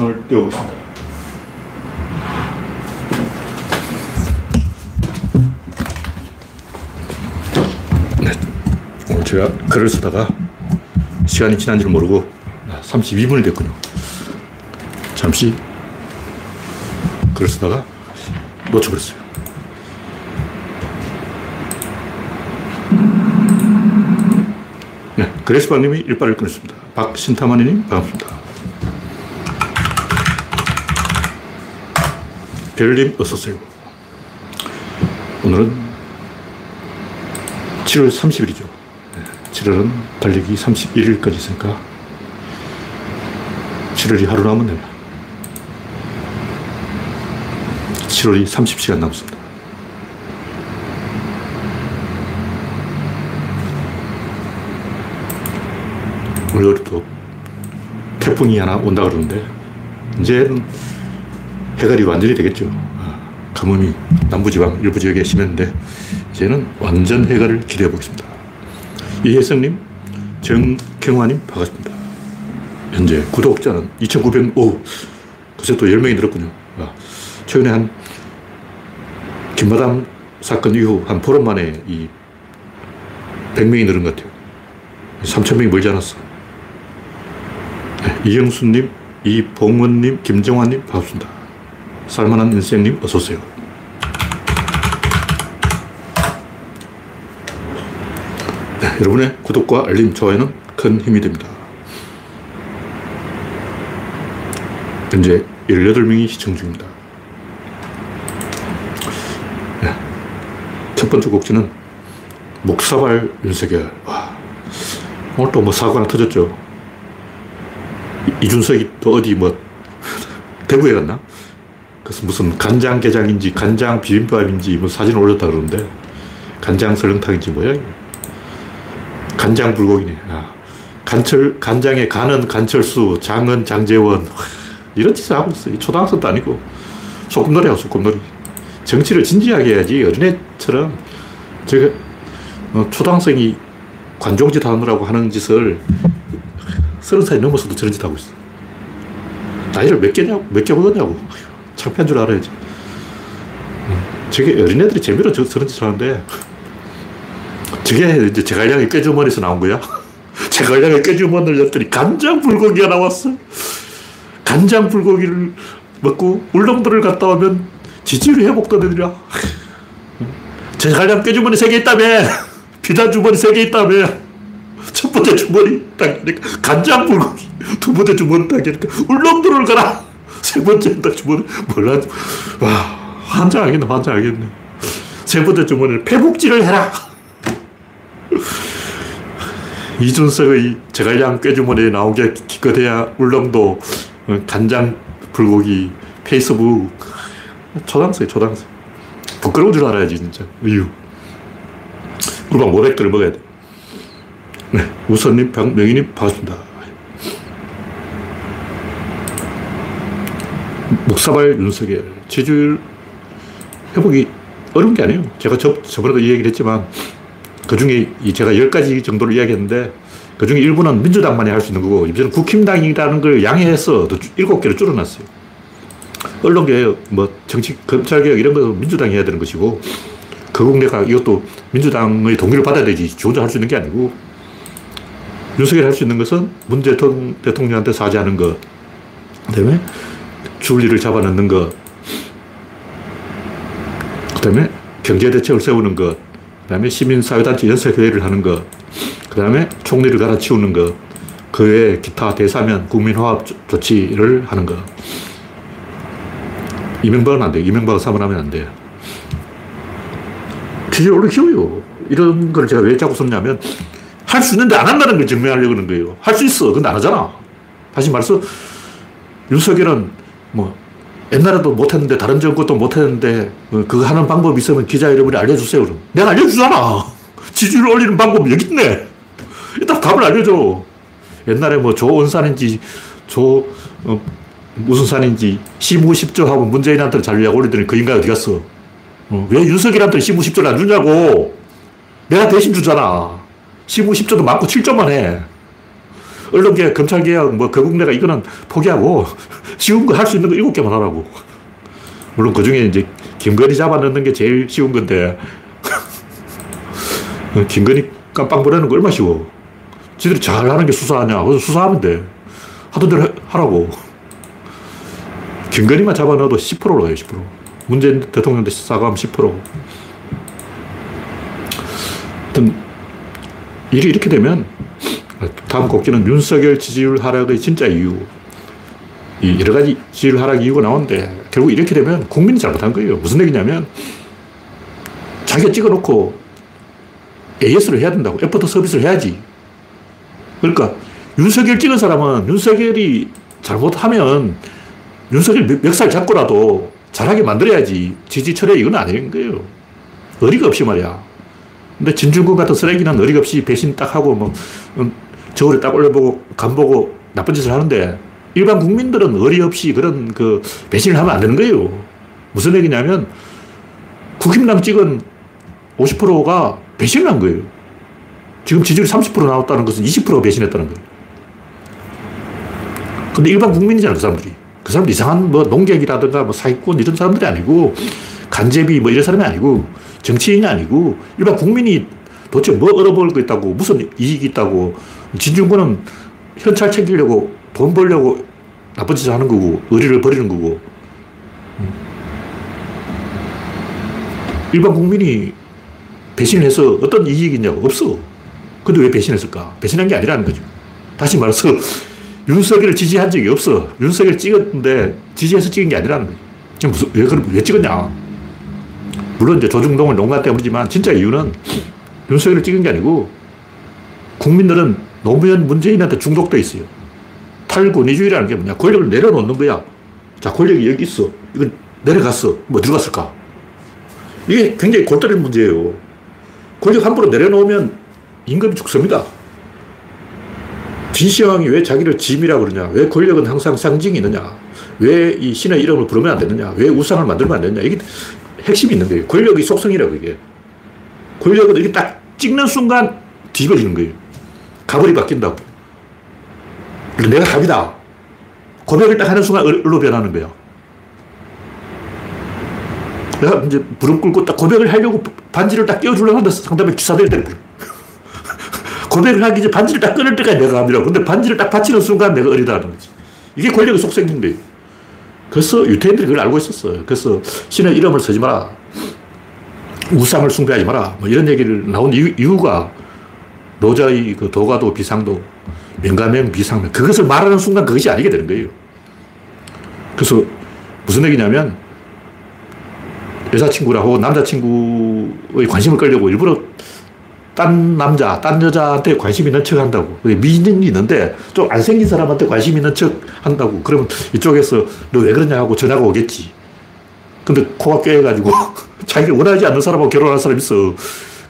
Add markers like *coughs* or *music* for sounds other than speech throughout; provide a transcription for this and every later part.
창을 띄워보겠습니다. 네, 오늘 제가 글을 쓰다가 시간이 지난 줄 모르고 32분이 됐군요. 잠시 글을 쓰다가 놓쳐버렸어요. 네, 그레스방님이 일발을 끊었습니다. 박신타마니님 반갑습니다. 별님 어서오세요. 오늘은 7월 30일이죠. 7월은 달리기 31일까지 있으니까 7월이 하루 남았네요. 7월이 30시간 남습니다. 오늘도 태풍이 하나 온다 그러는데 이제는 해갈이 완전히 되겠죠. 아, 가뭄이 남부지방 일부 지역에 심했는데 이제는 완전 해갈을 기대해 보겠습니다. 이혜성님, 정경화님 반갑습니다. 현재 구독자는 2,900, 오, 글쎄 또 10명이 늘었군요. 아, 최근에 한 김마담 사건 이후 한 보름 만에 이 100명이 늘은 것 같아요. 3,000명이 멀지 않았어. 네, 이영수님, 이봉원님, 김정환님 반갑습니다. 살만한 인생님 어서오세요. 네, 여러분의 구독과 알림, 좋아요는 큰 힘이 됩니다. 현재 18명이 시청 중입니다. 네, 첫 번째 곡지는 목사발 윤석열. 와, 오늘 또 뭐 사고가 터졌죠. 이준석이 또 어디 뭐 *laughs* 대구에 갔나? 그래서 무슨 간장게장인지 간장 비빔밥인지 뭐 사진을 올렸다 그러는데 간장 설렁탕인지 뭐야? 간장 불고기네. 아, 간철 간장에 간은 간철수, 장은 장재원 이런 짓을 하고 있어. 초등학생도 아니고 소꿉놀이하고 소꿉놀이. 정치를 진지하게 해야지 어린애처럼 제가 어, 초등학생이 관종짓 하느라고 하는 짓을 서른 살이 넘어서도 저런 짓 하고 있어. 나이를 몇 개냐고, 몇개 먹었냐고. 창피한 줄 알아야지. 저게 어린애들이 재미로 저, 저런 짓을 하는데, 저게 이제 제갈량의 꾀주머니에서 나온 거야. *laughs* 제갈량의 꾀주머니를 열더니 간장 불고기가 나왔어. 간장 불고기를 먹고 울릉도를 갔다 오면 지지율이 회복되더라. 제갈량 꾀주머니 세 개 있다며. 비단 주머니 세 개 있다며. 첫 번째 주머니 딱 간장 불고기. 두 번째 주머니 딱 이렇게 울릉도를 가라. 세 번째 딱 주머니 몰라. 와 환장하겠네 환장하겠네. 세 번째 주머니를 폐복지를 해라. *laughs* 이준석의 제갈량 꾀주머니에 나온 게 기껏해야 울릉도 간장 불고기 페이스북 초등학생 초등학생 부끄러운 줄 알아야지 진짜 이유 우리방 모백들을 먹어야 돼 네, 우선님, 명희님, 반갑습니다. 목사발 윤석열, 체질 회복이 어려운 게 아니에요. 제가 저, 저번에도 이 얘기를 했지만, 그 중에 제가 10가지 정도를 이야기했는데, 그 중에 일부는 민주당만이 할 수 있는 거고, 이제는 국힘당이라는 걸 양해해서 또 7개를 줄여놨어요. 언론개혁, 뭐, 정치, 검찰개혁 이런 거 민주당이 해야 되는 것이고, 거국내가 이것도 민주당의 동의를 받아야 되지, 지 혼자 할 수 있는 게 아니고, 윤석열이 할 수 있는 것은 문 대통령한테 사죄하는 것, 그 다음에 줄리를 잡아넣는 것, 그 다음에 경제대책을 세우는 것, 그 다음에 시민사회단체 연쇄회의를 하는 것, 그 다음에 총리를 갈아치우는 것, 그 외에 기타 대사면 국민화합 조치를 하는 것. 이명박은 안 돼. 이명박은 사문하면 안 돼. 기질 원래 쉬워요. 이런 걸 제가 왜 자꾸 썼냐면, 할 수 있는데 안 한다는 걸 증명하려고 하는 거예요. 할 수 있어. 근데 안 하잖아. 다시 말해서, 윤석열은 뭐, 옛날에도 못했는데, 다른 정권도 못했는데, 뭐 그거 하는 방법이 있으면 기자 여러분이 알려주세요. 그럼. 내가 알려주잖아. *laughs* 지지율 올리는 방법 여기 있네. 일단 답을 알려줘. 옛날에 뭐 조원산인지, 조, 어, 무슨 산인지, 시무십조 하고 문재인한테 잔류약 올리더니 그 인간 어디 갔어? 어, 왜 윤석열한테 시무십조를 안 주냐고. 내가 대신 주잖아. 15, 10조도 많고 7조만 해. 언론개혁, 검찰개혁, 뭐 거국내가 이거는 포기하고 쉬운 거 할 수 있는 거 일곱 개만 하라고. 물론 그 중에 이제 김건희 잡아넣는 게 제일 쉬운 건데 *laughs* 김건희 깜빵 보내는 거 얼마 쉬워. 지들이 잘하는 게 수사하냐. 그래서 수사하면 돼. 하던 대로 하라고. 김건희만 잡아넣어도 10%로 해요, 10%. 문재인 대통령도 사과하면 10%. 하여튼, 일이 이렇게 되면, 다음 꼭지는 윤석열 지지율 하락의 진짜 이유. 이 여러 가지 지지율 하락 이유가 나오는데, 결국 이렇게 되면 국민이 잘못한 거예요. 무슨 얘기냐면, 자기가 찍어놓고 AS를 해야 된다고. 애프터 서비스를 해야지. 그러니까, 윤석열 찍은 사람은 윤석열이 잘못하면 윤석열 멱살 잡고라도 잘하게 만들어야지 지지 철회 이건 아닌 거예요. 어리가 없이 말이야. 근데 진중권 같은 쓰레기는 어리가 없이 배신 딱 하고 뭐 음, 저울에 딱 올려보고 간보고 나쁜 짓을 하는데 일반 국민들은 어리 없이 그런 그 배신을 하면 안 되는 거예요. 무슨 얘기냐면 국힘당 찍은 50%가 배신을 한 거예요. 지금 지지율이 30% 나왔다는 것은 20% 배신했다는 거예요. 근데 일반 국민이잖아, 그 사람들이. 그 사람들 이상한 뭐 농객이라든가 뭐 사기꾼 이런 사람들이 아니고 간제비 뭐 이런 사람이 아니고 정치인이 아니고 일반 국민이 도대체 뭐 얻어먹을 거 있다고 무슨 이익이 있다고 진중권은 현찰 챙기려고 돈 벌려고 나쁜 짓을 하는 거고 의리를 버리는 거고 일반 국민이 배신을 해서 어떤 이익이 있냐고 없어 근데 왜 배신했을까 배신한 게 아니라는 거죠 다시 말해서 *laughs* 윤석열을 지지한 적이 없어. 윤석열 찍었는데 지지해서 찍은 게 아니라는 거지. 무슨, 왜, 그럼 왜 찍었냐. 물론 이제 조중동을 농가 때문이지만 진짜 이유는 윤석열을 찍은 게 아니고 국민들은 노무현 문재인한테 중독돼 있어요. 탈권위주의라는 게 뭐냐. 권력을 내려놓는 거야. 자, 권력이 여기 있어. 이건 내려갔어. 뭐 어디로 갔을까? 이게 굉장히 골 때리는 문제예요. 권력 함부로 내려놓으면 임금이 죽습니다. 진시황이 왜 자기를 짐이라고 그러냐? 왜 권력은 항상 상징이 있느냐? 왜 이 신의 이름을 부르면 안 되느냐? 왜 우상을 만들면 안 되느냐? 이게 핵심이 있는 거예요. 권력의 속성이라고 이게. 권력은 이렇게 딱 찍는 순간 뒤집어지는 거예요. 가벌이 바뀐다고. 내가 답이다. 고백을 딱 하는 순간 을로 변하는 거야. 내가 이제 무릎 꿇고 딱 고백을 하려고 반지를 딱 띄워주려고 하는데 상담에 기사들 때려. 고백을 하기 전에 반지를 딱 끊을 때까지 내가 갑니다. 근데 반지를 딱 바치는 순간 내가 어리다는 거지. 이게 권력의 속성인 거예요. 그래서 유태인들이 그걸 알고 있었어요. 그래서 신의 이름을 쓰지 마라. 우상을 숭배하지 마라. 뭐 이런 얘기를 나온 이유, 가 노자의 그 도가도 비상도 명가명 비상명 그것을 말하는 순간 그것이 아니게 되는 거예요. 그래서 무슨 얘기냐면 여자친구라 고 남자친구의 관심을 끌려고 일부러 딴 남자, 딴 여자한테 관심 있는 척 한다고. 미인이 있는데 좀 안 생긴 사람한테 관심 있는 척 한다고. 그러면 이쪽에서 너 왜 그러냐 하고 전화가 오겠지. 근데 코가 꿰가지고 *laughs* 자기가 원하지 않는 사람하고 결혼한 사람이 있어.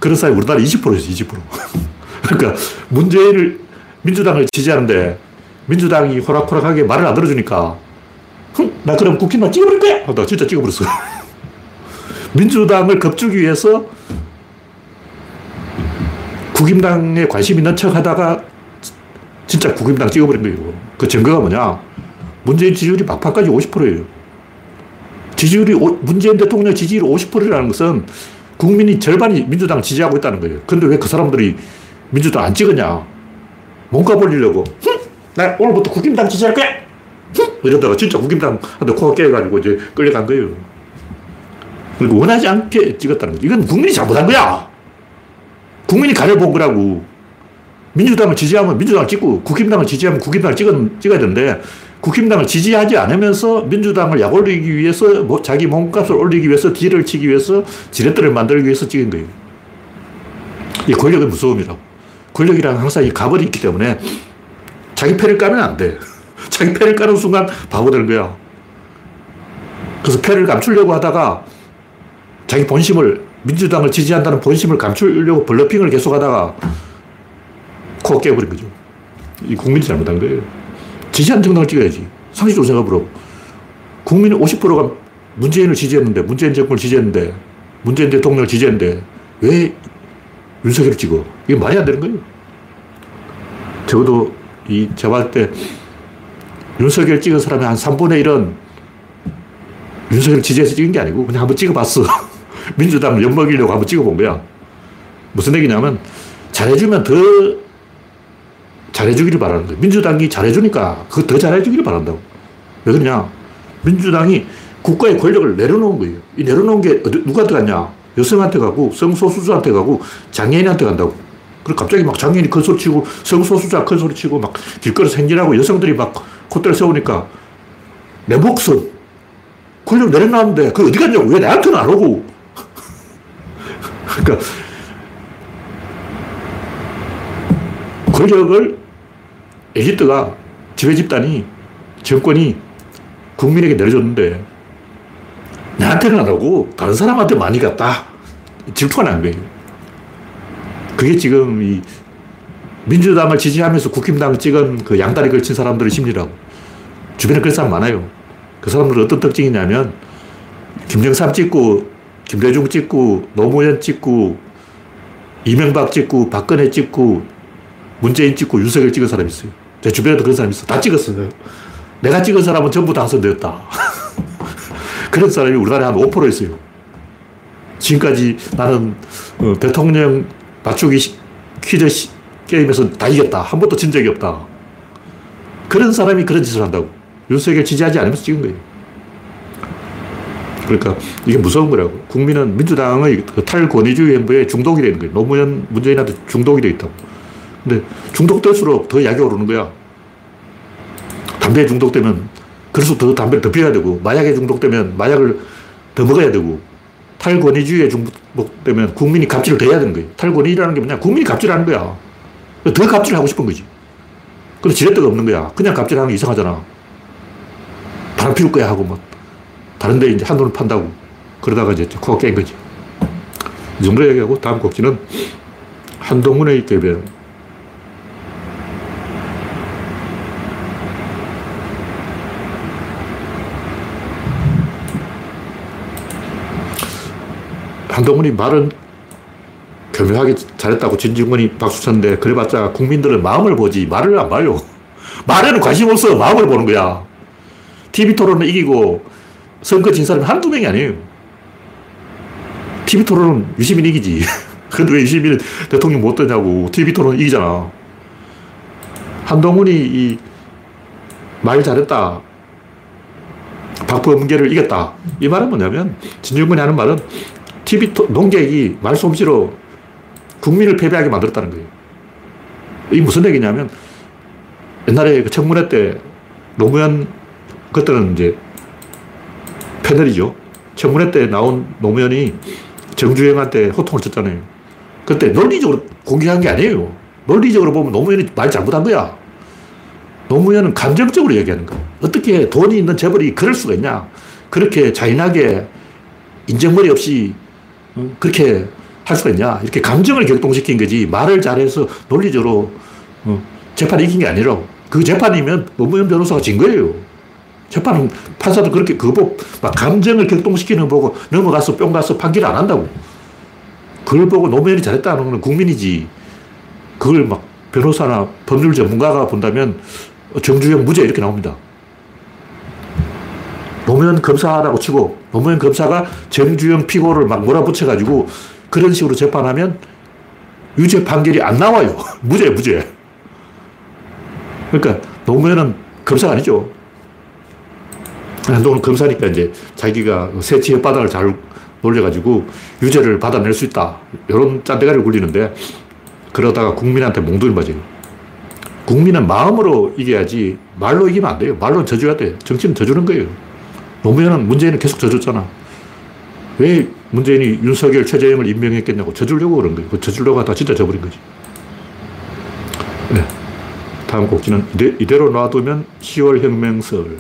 그런 사람이 우리나라 20%였어, 20%. 그러니까 문재인을, 민주당을 지지하는데 민주당이 호락호락하게 말을 안 들어주니까 흥, 나 그럼 국힘만 찍어버릴 거야! 하다 진짜 찍어버렸어. *laughs* 민주당을 겁주기 위해서 국임당에 관심 있는 척 하다가 진짜 국임당 찍어버린 거예요. 그 증거가 뭐냐? 문재인 지지율이 막판까지 50%예요. 지지율이, 문재인 대통령 지지율 50%라는 것은 국민이 절반이 민주당 지지하고 있다는 거예요. 근데 왜 그 사람들이 민주당 안 찍었냐? 뭔가 벌리려고. 나 오늘부터 국임당 지지할 거야! 이러다가 진짜 국임당한테 코가 깨가지고 이제 끌려간 거예요. 그리고 원하지 않게 찍었다는 거죠. 이건 국민이 잘못한 거야! 국민이 간을 본 거라고. 민주당을 지지하면 민주당을 찍고 국힘당을 지지하면 국힘당을 찍은, 찍어야 되는데 국힘당을 지지하지 않으면서 민주당을 약 올리기 위해서 뭐 자기 몸값을 올리기 위해서 딜을 치기 위해서 지렛대를 만들기 위해서 찍은 거예요. 이 권력의 무서움이라고. 권력이란 항상 이 가벌이 있기 때문에 자기 패를 까면 안 돼. *laughs* 자기 패를 까는 순간 바보 되는 거야. 그래서 패를 감추려고 하다가 자기 본심을 민주당을 지지한다는 본심을 감추려고 블러핑을 계속 하다가 코 깨버린 거죠. 이 국민이 잘못한 거예요. 지지한 정당을 찍어야지. 상식적으로 생각으로. 국민의 50%가 문재인을 지지했는데, 문재인 정권을 지지했는데, 문재인 대통령을 지지했는데, 왜 윤석열을 찍어? 이게 말이 안 되는 거예요. 적어도 이, 제가 볼때 윤석열 찍은 사람이 한 3분의 1은 윤석열 지지해서 찍은 게 아니고 그냥 한번 찍어봤어. *laughs* 민주당을 엿먹이려고 한번 찍어본 거야. 무슨 얘기냐면 잘해주면 더 잘해주기를 바라는 거예요. 민주당이 잘해주니까 그 더 잘해주기를 바란다고. 왜 그러냐? 민주당이 국가의 권력을 내려놓은 거예요. 이 내려놓은 게 누구한테 갔냐? 여성한테 가고 성소수자한테 가고 장애인한테 간다고. 그리고 갑자기 막 장애인이 큰 소리 치고 성소수자 큰 소리 치고 막 길거리에서 행진하고 여성들이 막 콧대를 세우니까 내 목숨. 권력 내려놨는데 그 어디 갔냐고. 왜 나한테는 안 오고. *laughs* 그러니까 권력을 엘리트가 지배 집단이 정권이 국민에게 내려줬는데 나한테는 안 하고 다른 사람한테 많이 갔다. 질투가 난 거예요. 그게 지금 이 민주당을 지지하면서 국힘당을 찍은 그 양다리 걸친 사람들의 심리라고. 주변에 그런 사람 많아요. 그 사람들은 어떤 특징이냐면 김정삼 찍고 김대중 찍고 노무현 찍고 이명박 찍고 박근혜 찍고 문재인 찍고 윤석열 찍은 사람이 있어요. 제 주변에도 그런 사람이 있어. 다 찍었어요. 내가 찍은 사람은 전부 당선되었다. *laughs* 그런 사람이 우리나라에 한 5% 있어요. 지금까지 나는 어, 대통령 맞추기 퀴즈 게임에서 다 이겼다. 한 번도 진 적이 없다. 그런 사람이 그런 짓을 한다고. 윤석열 지지하지 않으면서 찍은 거예요. 그러니까 이게 무서운 거라고. 국민은 민주당의 그 탈권위주의 행보에 중독이 되는 거예요. 노무현, 문재인한테 중독이 되어 있다고. 근데 중독될수록 더 약이 오르는 거야. 담배에 중독되면 그래서 더 담배를 더 피워야 되고 마약에 중독되면 마약을 더 먹어야 되고 탈권위주의에 중독되면 국민이 갑질을 더 해야 되는 거예요. 탈권위라는 게 뭐냐? 국민이 갑질하는 거야. 더 갑질을 하고 싶은 거지. 근데 지렛대가 없는 거야. 그냥 갑질하는 게 이상하잖아. 바람 피울 거야 하고 막 다른데 이제 한눈을 판다고 그러다가 이제 코가 깬 거지. 이 정도 얘기하고 다음 곡지는 한동훈의 개변. 한동훈이 말은 교묘하게 잘했다고 진중권이 박수 쳤는데 그래봤자 국민들은 마음을 보지 말을 안 봐요. *laughs* 말에는 관심 없어. 마음을 보는 거야. TV 토론은 이기고 선거 진 사람이 한두 명이 아니에요. TV 토론은 유시민 이기지. *laughs* 근데 왜 유시민은 대통령 못 되냐고. TV 토론 이기잖아. 한동훈이 말 잘했다. 박범계를 이겼다. 이 말은 뭐냐면, 진중권이 하는 말은 TV 농객이 말솜씨로 국민을 패배하게 만들었다는 거예요. 이 무슨 얘기냐면 옛날에 그 청문회 때 노무현 그때는 이제 패널이죠. 청문회 때 나온 노무현이 정주행한테 호통을 쳤잖아요. 그때 논리적으로 공격한 게 아니에요. 논리적으로 보면 노무현이 말 잘못한 거야. 노무현은 감정적으로 얘기하는 거야. 어떻게 돈이 있는 재벌이 그럴 수가 있냐. 그렇게 잔인하게 인정머리 없이 그렇게 할 수가 있냐. 이렇게 감정을 격동시킨 거지. 말을 잘해서 논리적으로 어, 재판을 이긴 게 아니라고. 그 재판이면 노무현 변호사가 진 거예요. 재판은 판사도 그렇게 그거 막 감정을 격동시키는 보고 넘어가서 뿅 가서 판결 안 한다고. 그걸 보고 노무현이 잘했다는 건 국민이지. 그걸 막 변호사나 법률 전문가가 본다면 정주영 무죄 이렇게 나옵니다. 노무현 검사라고 치고 노무현 검사가 정주영 피고를 막 몰아붙여가지고 그런 식으로 재판하면 유죄 판결이 안 나와요. *laughs* 무죄, 무죄. 그러니까 노무현은 검사가 아니죠. 한동훈 검사니까 이제 자기가 새치 혓바닥을 잘 놀려가지고 유죄를 받아낼 수 있다. 이런 짠대가리를 굴리는데 그러다가 국민한테 몽둥이 맞아요. 국민은 마음으로 이겨야지 말로 이기면 안 돼요. 말로 져줘야 돼. 정치는 져주는 거예요. 노무현은 문재인은 계속 져줬잖아. 왜 문재인이 윤석열, 최재형을 임명했겠냐고 져주려고 그런 거예요. 그 져주려고 하다 진짜 져버린 거지. 네. 다음 곡지는 이대, 로 놔두면 10월 혁명설.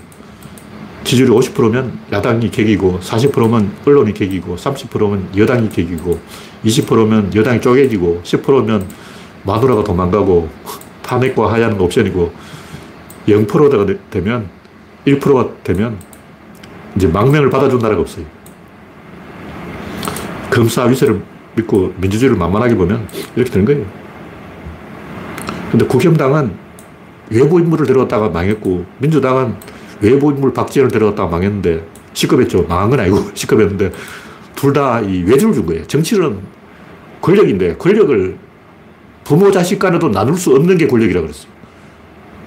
지지율이 50%면 야당이 객이고, 40%면 언론이 객이고, 30%면 여당이 객이고, 20%면 여당이 쪼개지고, 10%면 마누라가 도망가고, 탄핵과 하야는 옵션이고, 0%가 되면, 1%가 되면 이제 망명을 받아준 나라가 없어요. 검사 위세를 믿고 민주주의를 만만하게 보면 이렇게 되는 거예요. 근데 국힘당은 외부 인물을 데려왔다가 망했고, 민주당은 외부 인물 박지원을 데려왔다가 망했는데, 시급했죠. 망한 건 아니고, *laughs* 시급했는데, 둘 다 이 외주를 준 거예요. 정치는 권력인데, 권력을 부모 자식 간에도 나눌 수 없는 게 권력이라고 그랬어요.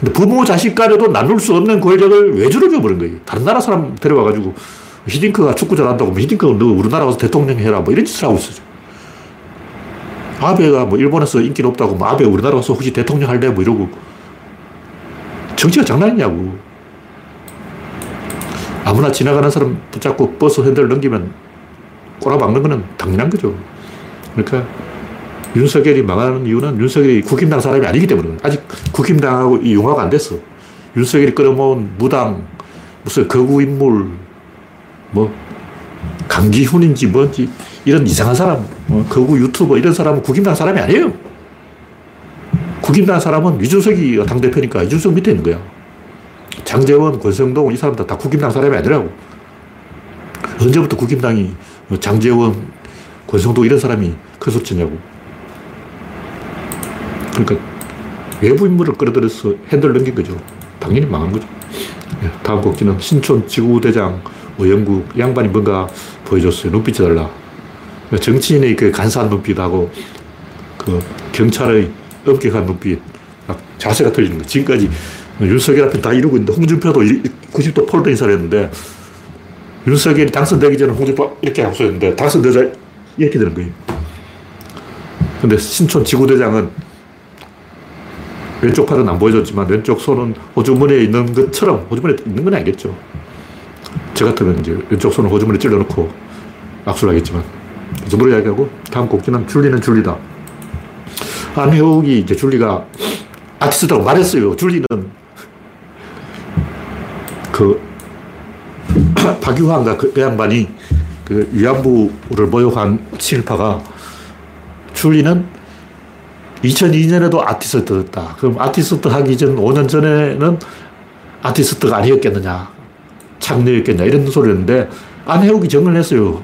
근데 부모 자식 간에도 나눌 수 없는 권력을 외주를 줘버린 거예요. 다른 나라 사람 데려와가지고, 히딩크가 축구 잘한다고, 뭐 히딩크가 너 우리나라 와서 대통령 해라, 뭐 이런 짓을 하고 있어요. 아베가 뭐 일본에서 인기 높다고, 뭐 아베 우리나라 와서 혹시 대통령 할래? 뭐 이러고. 정치가 장난이냐고. 아무나 지나가는 사람 붙잡고 버스 핸들 넘기면 꼬라박는 거는 당연한 거죠. 그러니까 윤석열이 망하는 이유는 윤석열이 국힘당 사람이 아니기 때문에 아직 국힘당하고 이 융화가 안 됐어. 윤석열이 끌어모은 무당, 무슨 거구 인물, 뭐, 강기훈인지 뭔지, 이런 이상한 사람, 뭐 거구 유튜버 이런 사람은 국힘당 사람이 아니에요. 국힘당 사람은 이준석이 당대표니까 이준석 밑에 있는 거야. 장재원, 권성동 이 사람들 다 국힘당 사람이 아니라고. 언제부터 국힘당이 장재원, 권성동 이런 사람이 큰 소치냐고. 그러니까 외부 인물을 끌어들여서 핸들 넘긴 거죠. 당연히 망한 거죠. 예, 다음 곡지는 신촌 지구대장 오영국 양반이 뭔가 보여줬어요. 눈빛이 달라. 정치인의 그 간사한 눈빛하고 그 경찰의 엄격한 눈빛, 자세가 틀리는 거. 지금까지 윤석열 앞에 다 이러고 있는데 홍준표도 90도 폴더 인사를 했는데 윤석열이 당선되기 전에 홍준표 이렇게 하고 있는데 당선되자 이렇게 되는 거예요. 근데 신촌 지구대장은 왼쪽 팔은 안 보여줬지만 왼쪽 손은 호주머니에 있는 것처럼 호주머니에 있는 건 아니겠죠. 저 같으면 이제 왼쪽 손을 호주머니에 찔러놓고 악수를 하겠지만 이 정도로 이야기하고 다음 곡지는 줄리는 줄리다. 안혜욱이 이제 줄리가 아티스트라고 말했어요. 줄리는 그 *clears throat* 박유환과 그, 그 양반이 그 위안부를 모욕한 친일파가 줄리는 2002년에도 아티스트였다. 그럼 아티스트 하기 전 5년 전에는 아티스트가 아니었겠느냐. 창녀였겠냐. 이런 소리였는데 안혜욱이 정을 했어요.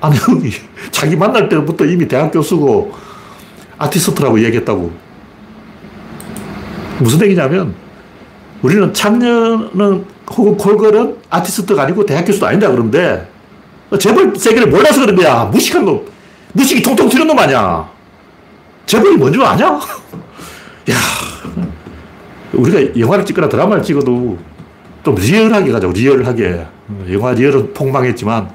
안혜욱이 *laughs* 자기 만날 때부터 이미 대학 교수고 아티스트라고 얘기했다고. 무슨 얘기냐면 우리는 창녀는 혹은 콜걸은 아티스트가 아니고 대학 교수도 아니다 그러는데 재벌 세계를 몰라서 그런 거야. 무식한 놈. 무식이 통통 튀는 놈 아니야. 재벌이 뭔지 아냐? *laughs* 야, 우리가 영화를 찍거나 드라마를 찍어도 좀 리얼하게 가자고, 리얼하게. 영화 리얼은 폭망했지만,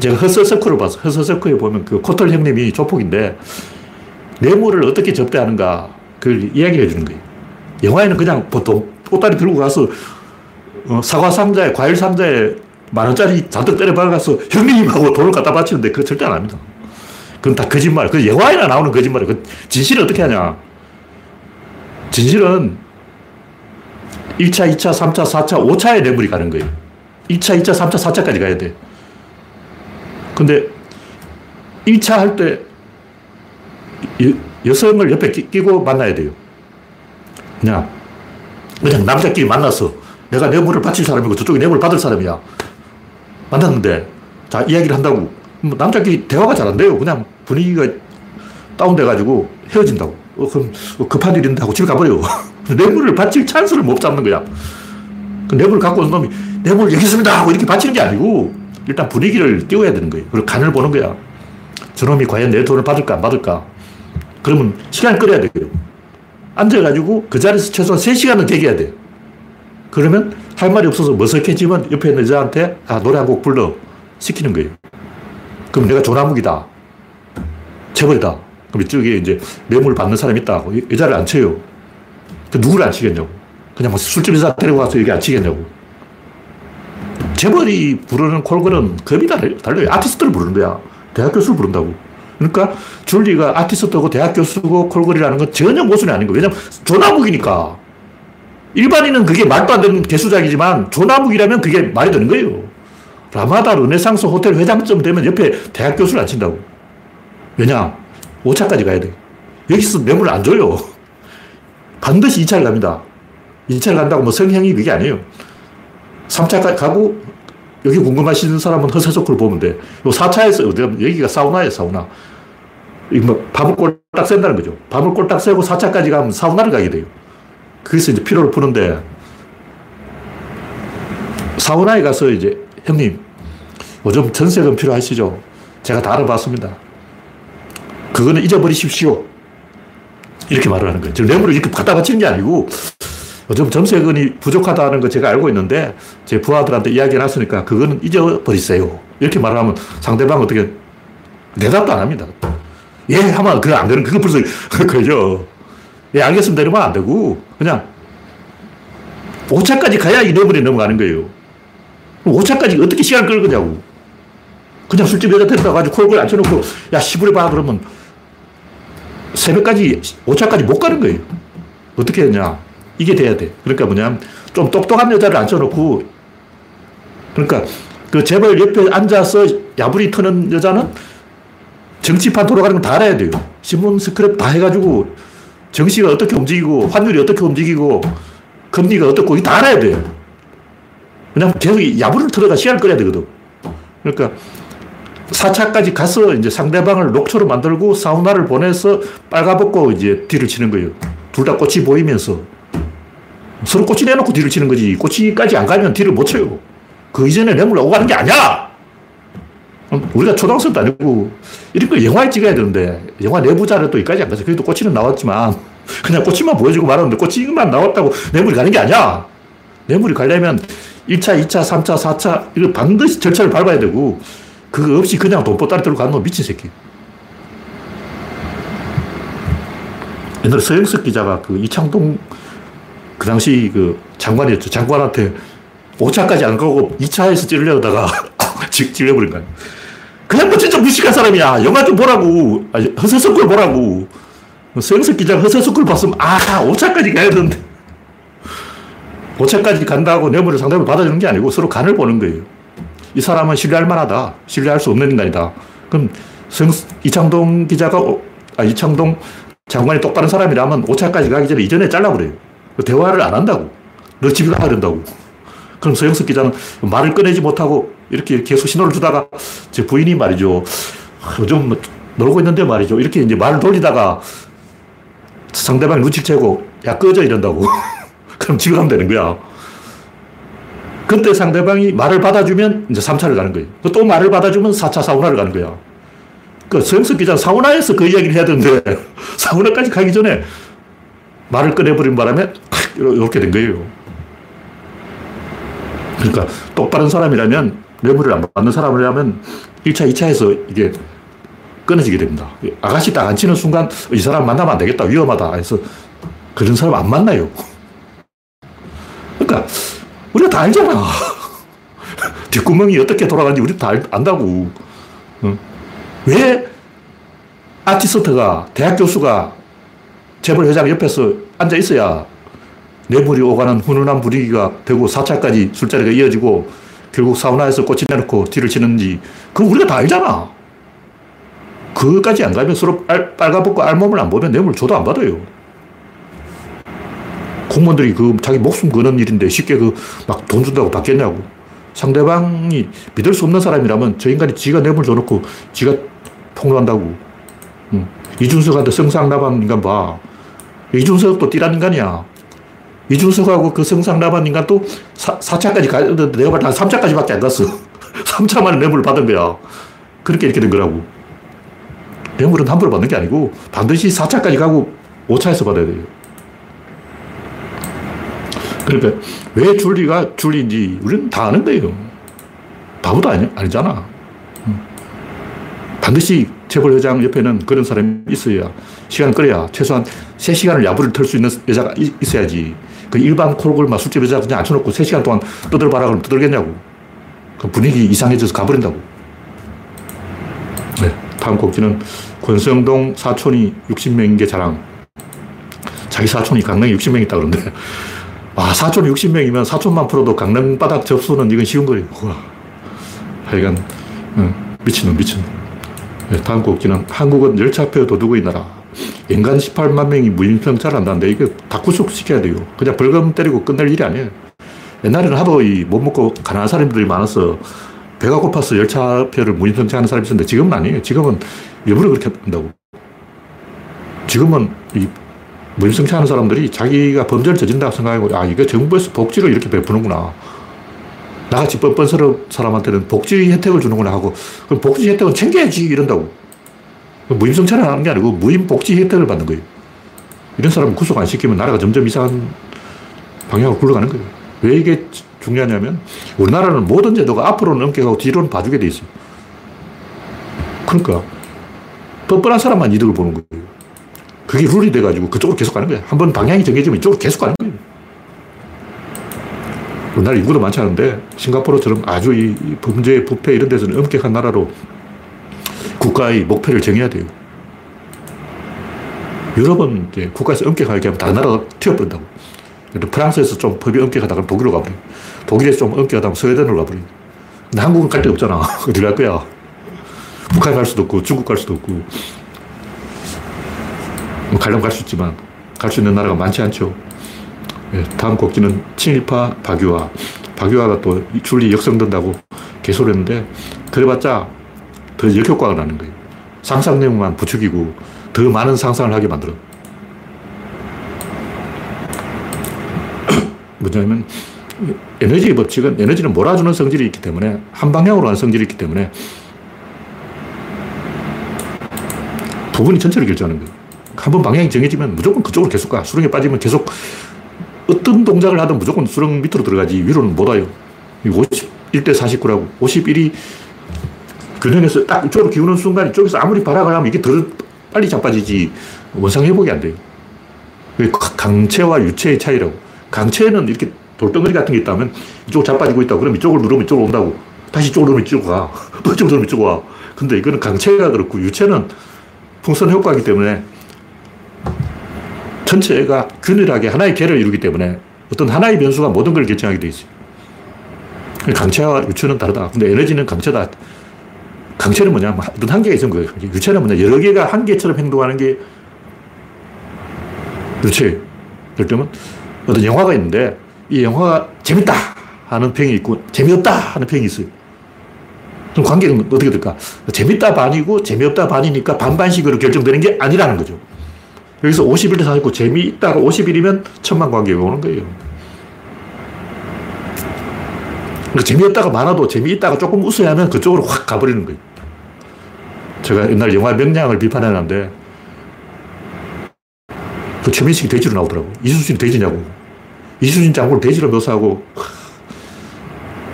제가 허서서크를 봤어. 허서서크에 보면 그 코털 형님이 조폭인데, 뇌물을 어떻게 접대하는가, 그걸 이야기해 주는 거예요. 영화에는 그냥 보통 꽃다리 들고 가서 어, 사과 상자에, 과일 상자에 만 원짜리 잔뜩 때려 박아서 형님하고 돈을 갖다 바치는데 그거 절대 안 합니다. 그건 다 거짓말. 그 영화에나 나오는 거짓말이에요. 그 진실은 어떻게 하냐. 진실은 1차, 2차, 3차, 4차, 5차에 뇌물이 가는 거예요. 1차, 2차, 3차, 4차까지 가야 돼. 근데 1차 할 때 여성을 옆에 끼고 만나야 돼요. 그냥, 그냥 남자끼리 만나서 내가 뇌물을 바칠 사람이고 저쪽이 뇌물을 받을 사람이야. 만났는데, 자, 이야기를 한다고. 뭐 남자끼리 대화가 잘 안 돼요. 그냥 분위기가 다운돼가지고 헤어진다고. 어, 그럼 급한 일인데 하고 집에 가버려. *laughs* 뇌물을 바칠 찬스를 못 잡는 거야. 그 뇌물을 갖고 온 놈이 뇌물 여기 있습니다 하고 이렇게 바치는 게 아니고 일단 분위기를 띄워야 되는 거예요. 그리고 간을 보는 거야. 저놈이 과연 내 돈을 받을까 안 받을까. 그러면 시간을 끌어야 돼요. 앉아가지고 그 자리에서 최소한 3시간은 대기해야 돼. 그러면 할 말이 없어서 머쓱해지면 옆에 있는 여자한테 아, 노래 한 곡 불러. 시키는 거예요. 그럼 내가 조나묵이다. 재벌이다. 그럼 이쪽에 이제 뇌물 받는 사람이 있다. 여자를 안 쳐요. 그 누구를 안 치겠냐고. 그냥 뭐 술집 여자 데리고 가서 여기 안 치겠냐고. 재벌이 부르는 콜걸은 급이 달라요. 아티스트를 부르는 거야. 대학 교수를 부른다고. 그러니까 줄리가 아티스트고 대학 교수고 콜걸이라는 건 전혀 모순이 아닌 거예요. 왜냐면 조나묵이니까. 일반인은 그게 말도 안 되는 개수작이지만 조나묵이라면 그게 말이 되는 거예요. 라마다 르네상스 호텔 회장쯤 되면 옆에 대학 교수를 안 친다고. 왜냐? 5차까지 가야 돼. 여기서 뇌물을 안 줘요. *laughs* 반드시 2차를 갑니다. 2차를 간다고 뭐 성향이 그게 아니에요. 3차까지 가고 여기 궁금하신 사람은 허세속을 보면 돼. 요 4차에서 여기가 사우나예요, 사우나. 이뭐 밤을 꼴딱 샌다는 거죠. 밤을 꼴딱 새고 4차까지 가면 사우나를 가게 돼요. 거기서 이제 피로를 푸는데 사우나에 가서 이제 형님 요즘 전세금 필요하시죠? 제가 다 알아봤습니다. 그거는 잊어버리십시오. 이렇게 말을 하는 거예요. 지금 뇌물을 이렇게 갖다 바치는 게 아니고 요즘 전세금이 부족하다는 거 제가 알고 있는데 제 부하들한테 이야기 해놨으니까 그거는 잊어버리세요. 이렇게 말하면 상대방 어떻게 대답도 안 합니다. 예, 하면 그거 안 되는, 그거 벌써 *laughs* 그죠. 예, 알겠습니다. 이러면 안 되고 그냥 5차까지 가야 이 뇌물이 넘어가는 거예요. 5차까지 어떻게 시간 끌 거냐고. 그냥 술집 여자 데려다 가지고 콜콜 앉혀놓고 야, 시부리 봐. 그러면 새벽까지, 5차까지 못 가는 거예요. 어떻게 했냐. 이게 돼야 돼. 그러니까 뭐냐. 좀 똑똑한 여자를 앉혀놓고 그러니까 그 재벌 옆에 앉아서 야부리 터는 여자는 정치판 돌아가는 걸다 알아야 돼요. 신문 스크랩 다 해가지고 정시가 어떻게 움직이고 환율이 어떻게 움직이고 금리가 어떻고 다 알아야 돼요. 왜냐면 계속 야부를 틀어가 시간을 끌어야 되거든. 그러니까 4차까지 가서 이제 상대방을 녹초로 만들고 사우나를 보내서 빨가벗고 이제 뒤를 치는 거예요. 둘 다 꽃이 보이면서. 서로 꽃이 내놓고 뒤를 치는 거지. 꽃이까지 안 가면 뒤를 못 쳐요. 그 이전에 뇌물 오가는 게 아니야! 우리가 초등학생도 아니고, 이런 거 영화에 찍어야 되는데, 영화 내부 자료 또 여기까지 안 가서, 그래도 꽃이는 나왔지만, 그냥 꽃이만 보여주고 말았는데, 꽃이만 나왔다고 뇌물이 가는 게 아니야! 뇌물이 가려면 1차, 2차, 3차, 4차, 이거 반드시 절차를 밟아야 되고, 그거 없이 그냥 돈 보따리 들고 가는 놈 미친 새끼. 옛날에 서영석 기자가 그 이창동 그 당시 그 장관이었죠. 장관한테 5차까지 안 가고 2차에서 찌르려다가 *laughs* 찔려버린 거야. 그냥 뭐 진짜 무식한 사람이야. 영화 좀 보라고. 아니, 허세석글 보라고. 서영석 기자가 허세석글 봤으면, 아, 5차까지 가야 되는데. 5차까지 간다고 뇌물을 상대방 받아주는 게 아니고 서로 간을 보는 거예요. 이 사람은 신뢰할 만하다. 신뢰할 수 없는 인간이다. 그럼 성, 이창동 기자가, 아, 이창동 장관이 똑바른 사람이라면 5차까지 가기 전에 이전에 잘라버려요. 대화를 안 한다고. 너 집에 가야 된다고. 그럼 서영석 기자는 말을 꺼내지 못하고 이렇게 계속 신호를 주다가 제 부인이 말이죠. 요즘 뭐 놀고 있는데 말이죠. 이렇게 이제 말을 돌리다가 상대방이 눈치를 채고 야 꺼져 이런다고. *laughs* 그럼 집에 가면 되는 거야. 그때 상대방이 말을 받아주면 이제 3차를 가는 거예요. 또 말을 받아주면 4차 사우나를 가는 거야. 그 서영석 기자 사우나에서 그 이야기를 해야 되는데 *laughs* 사우나까지 가기 전에 말을 꺼내버린 바람에 이렇게 된 거예요. 그러니까 똑바른 사람이라면 뇌물을 안 받는 사람이라면 1차, 2차에서 이게 끊어지게 됩니다. 아가씨 딱 앉히는 순간 이 사람 만나면 안 되겠다. 위험하다. 해서 그런 사람 안 만나요. 그러니까 우리가 다 알잖아. *laughs* 뒷구멍이 어떻게 돌아가는지 우리 다 안다고. 왜 아티스트가, 대학 교수가 재벌 회장 옆에서 앉아 있어야 뇌물이 오가는 훈훈한 분위기가 되고 4차까지 술자리가 이어지고 결국 사우나에서 꽃이 내놓고 뒤를 치는지 그거 우리가 다 알잖아. 그거까지 안 가면 서로 빨, 빨가벗고 알몸을 안 보면 뇌물 줘도 안 받아요. 공무원들이 그 자기 목숨 거는 일인데 쉽게 그 막 돈 준다고 받겠냐고. 상대방이 믿을 수 없는 사람이라면 저 인간이 지가 뇌물 줘놓고 지가 폭로한다고. 응. 이준석한테 성상납한 인간 봐. 이준석도 띠란 인간이야. 이준석하고 그 성상납한 인간도 4, 4차까지 가는데 내가 볼때 한 3차까지밖에 안 갔어. *laughs* 3차 만에 뇌물을 받은 거야. 그렇게 이렇게 된 거라고. 뇌물은 함부로 받는 게 아니고 반드시 4차까지 가고 5차에서 받아야 돼요. 그러니까 왜 줄리가 줄리인지 우리는 다 아는 거예요. 바보도 아니, 아니잖아. 반드시 재벌 회장 옆에는 그런 사람이 있어야 시간을 끌어야 최소한 3시간을 야부를 털 수 있는 여자가 있어야지. 그 일반 콜골 술집 여자 그냥 앉혀놓고 3시간 동안 떠들봐라 그러면 떠들겠냐고. 그 분위기 이상해져서 가버린다고. 네. 다음 곡지는 권성동 사촌이 60명인 게 자랑. 자기 사촌이 강릉에 60명 있다 그러는데. 와, 사촌 60명이면 사촌만 풀어도 강릉 바닥 접수는 이건 쉬운 거예요. 와. 하여간, 응, 미친놈, 미친놈. 네, 다음 곡지는 한국은 열차표 도둑의 나라. 연간 18만 명이 무임승차를 한다는데 이거 다 구속시켜야 돼요. 그냥 벌금 때리고 끝낼 일이 아니에요. 옛날에는 하도 못 먹고 가난한 사람들이 많아서 배가 고파서 열차표를 무임승차하는 사람이 있었는데 지금은 아니에요. 지금은 일부러 그렇게 한다고. 지금은 이 무임승차하는 사람들이 자기가 범죄를 저진다고 생각하고, 아, 이게 정부에서 복지를 이렇게 베푸는구나. 나같이 뻔뻔스러운 사람한테는 복지 혜택을 주는구나 하고, 그럼 복지 혜택은 챙겨야지, 이런다고. 무임승차를 하는 게 아니고, 무임 복지 혜택을 받는 거예요. 이런 사람은 구속 안 시키면 나라가 점점 이상한 방향으로 굴러가는 거예요. 왜 이게 중요하냐면, 우리나라는 모든 제도가 앞으로는 엄격하고 뒤로는 봐주게 돼 있어요. 그러니까, 뻔뻔한 사람만 이득을 보는 거예요. 그게 룰이 돼가지고 그쪽으로 계속 가는 거야. 한 번 방향이 정해지면 이쪽으로 계속 가는 거예요. 우리나라 인구도 많지 않은데 싱가포르처럼 아주 이 범죄, 부패 이런 데서는 엄격한 나라로 국가의 목표를 정해야 돼요. 유럽은 이제 국가에서 엄격하게 하면 다른 나라가 튀어버린다고. 프랑스에서 좀 법이 엄격하다가 독일로 가버려. 독일에서 좀 엄격하다 면 스웨덴으로 가버려. 근데 한국은 갈 데 없잖아. *laughs* 어디 갈 거야? 북한 갈 수도 없고 중국 갈 수도 없고 뭐 가려면 갈 수 있지만 갈 수 있는 나라가 많지 않죠. 네, 다음 곡지는 친일파 박유화. 박유화가 또 줄리 역성된다고 개소리 했는데 그래봤자 더 역효과가 나는 거예요. 상상력만 부추기고 더 많은 상상을 하게 만들어. *coughs* 뭐냐면 에너지 법칙은 에너지는 몰아주는 성질이 있기 때문에 한 방향으로 가는 성질이 있기 때문에 부분이 전체를 결정하는 거예요. 한번 방향이 정해지면 무조건 그쪽으로 계속 가. 수렁에 빠지면 계속 어떤 동작을 하든 무조건 수렁 밑으로 들어가지 위로는 못 와요. 51대 49라고. 51이 균형에서 딱 이쪽으로 기우는 순간 이쪽에서 아무리 발악을 하면 이게 더 빨리 자빠지지 원상 회복이 안 돼요. 강체와 유체의 차이라고. 강체는 이렇게 돌덩어리 같은 게 있다면 이쪽 자빠지고 있다. 그럼 이쪽을 누르면 이쪽으로 온다고. 다시 이쪽으로 누르면 이쪽으로 가. 또 *laughs* 이쪽으로 누르면 이쪽으로 와. 근데 이거는 강체가 그렇고 유체는 풍선 효과이기 때문에 전체가 균일하게 하나의 개를 이루기 때문에 어떤 하나의 변수가 모든 걸 결정하게 돼 있어요. 강체와 유체는 다르다. 근데 에너지는 강체다. 강체는 뭐냐? 뭐 어떤 한계가 있는 거예요. 유체는 뭐냐? 여러 개가 한 개처럼 행동하는 게 유체. 예를 들면 어떤 영화가 있는데 이 영화가 재밌다 하는 평이 있고 재미없다 하는 평이 있어요. 그럼 관계는 어떻게 될까? 재밌다 반이고 재미없다 반이니까 반반씩으로 결정되는 게 아니라는 거죠. 여기서 51대 49 재미있다가 51이면 천만 관객이 오는 거예요. 그러니까 재미없다가 많아도 재미있다가 조금 웃어야 하면 그쪽으로 확 가버리는 거예요. 제가 옛날 영화 명량을 비판해놨는데 그 최민식이 돼지로 나오더라고. 이수진이 돼지냐고. 이수진 장군을 돼지로 묘사하고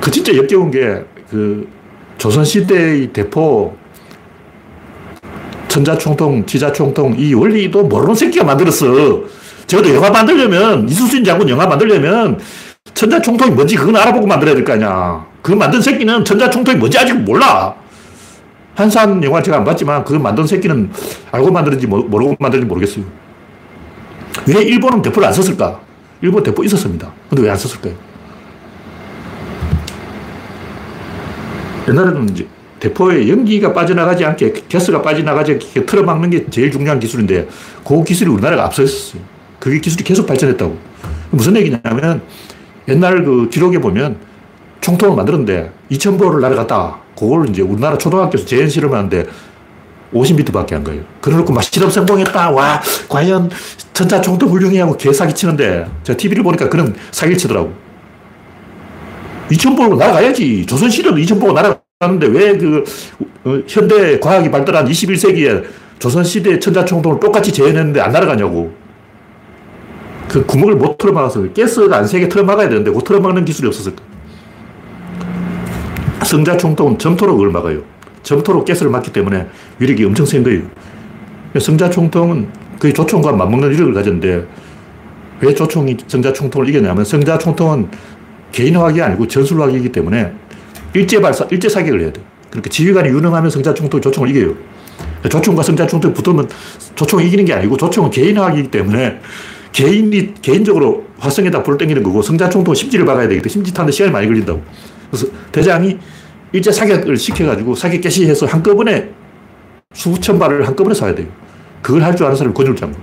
그 진짜 역겨운 게 그 조선시대의 대포 천자총통, 지자총통 이 원리도 모르는 새끼가 만들었어. 저도 영화 만들려면 이수진 장군 영화 만들려면 천자총통이 뭔지 그건 알아보고 만들어야 될 거 아니야. 그 만든 새끼는 천자총통이 뭔지 아직 몰라. 한산 영화 제가 안 봤지만 그 만든 새끼는 알고 만들었는지 모르고 만들었는지 모르겠어요. 왜 일본은 대포를 안 썼을까? 일본 대포 있었습니다. 근데 왜 안 썼을까요? 옛날에는 이제 대포에 연기가 빠져나가지 않게, 가스가 빠져나가지 않게 틀어막는 게 제일 중요한 기술인데, 그 기술이 우리나라가 앞서 있었어요. 그게 기술이 계속 발전했다고. 무슨 얘기냐면, 옛날 그 기록에 보면 총통을 만들었는데, 2,000보를 날아갔다. 그걸 이제 우리나라 초등학교에서 재현 실험하는데, 50m 밖에 안 가요. 그래놓고 막 실험 성공했다. 와, 과연 전자총통 훌륭해 하고 개사기 치는데, 제가 TV를 보니까 그런 사기를 치더라고. 2,000보로 날아가야지. 조선시대도 2,000보가 날아가. 하는데 왜그 어, 현대 과학이 발달한 21세기에 조선시대 천자총통을 똑같이 재현했는데 안 날아가냐고. 그 구멍을 못 틀어막아서 가스가 안 세게 틀어막아야 되는데 그 틀어막는 기술이 없었을 성자총통은 점토로 그걸 막아요. 점토로 가스를 막기 때문에 위력이 엄청 센 거예요. 성자총통은 거의 조총과 맞먹는 위력을 가졌는데 왜 조총이 성자총통을 이겼냐면 성자총통은 개인화학이 아니고 전술화학이기 때문에 일제 발사, 일제 사격을 해야 돼. 그러니까 지휘관이 유능하면 성자총통 조총을 이겨요. 조총과 성자총통이 붙으면 조총이 이기는 게 아니고 조총은 개인화학이기 때문에 개인이 개인적으로 화성에다 불을 땡기는 거고 성자총통은 심지를 박아야 되기 때문에 심지 타는데 시간이 많이 걸린다고. 그래서 대장이 일제 사격을 시켜가지고 사격 개시해서 한꺼번에 수천 발을 한꺼번에 쏴야 돼요. 그걸 할 줄 아는 사람이 권율 장군.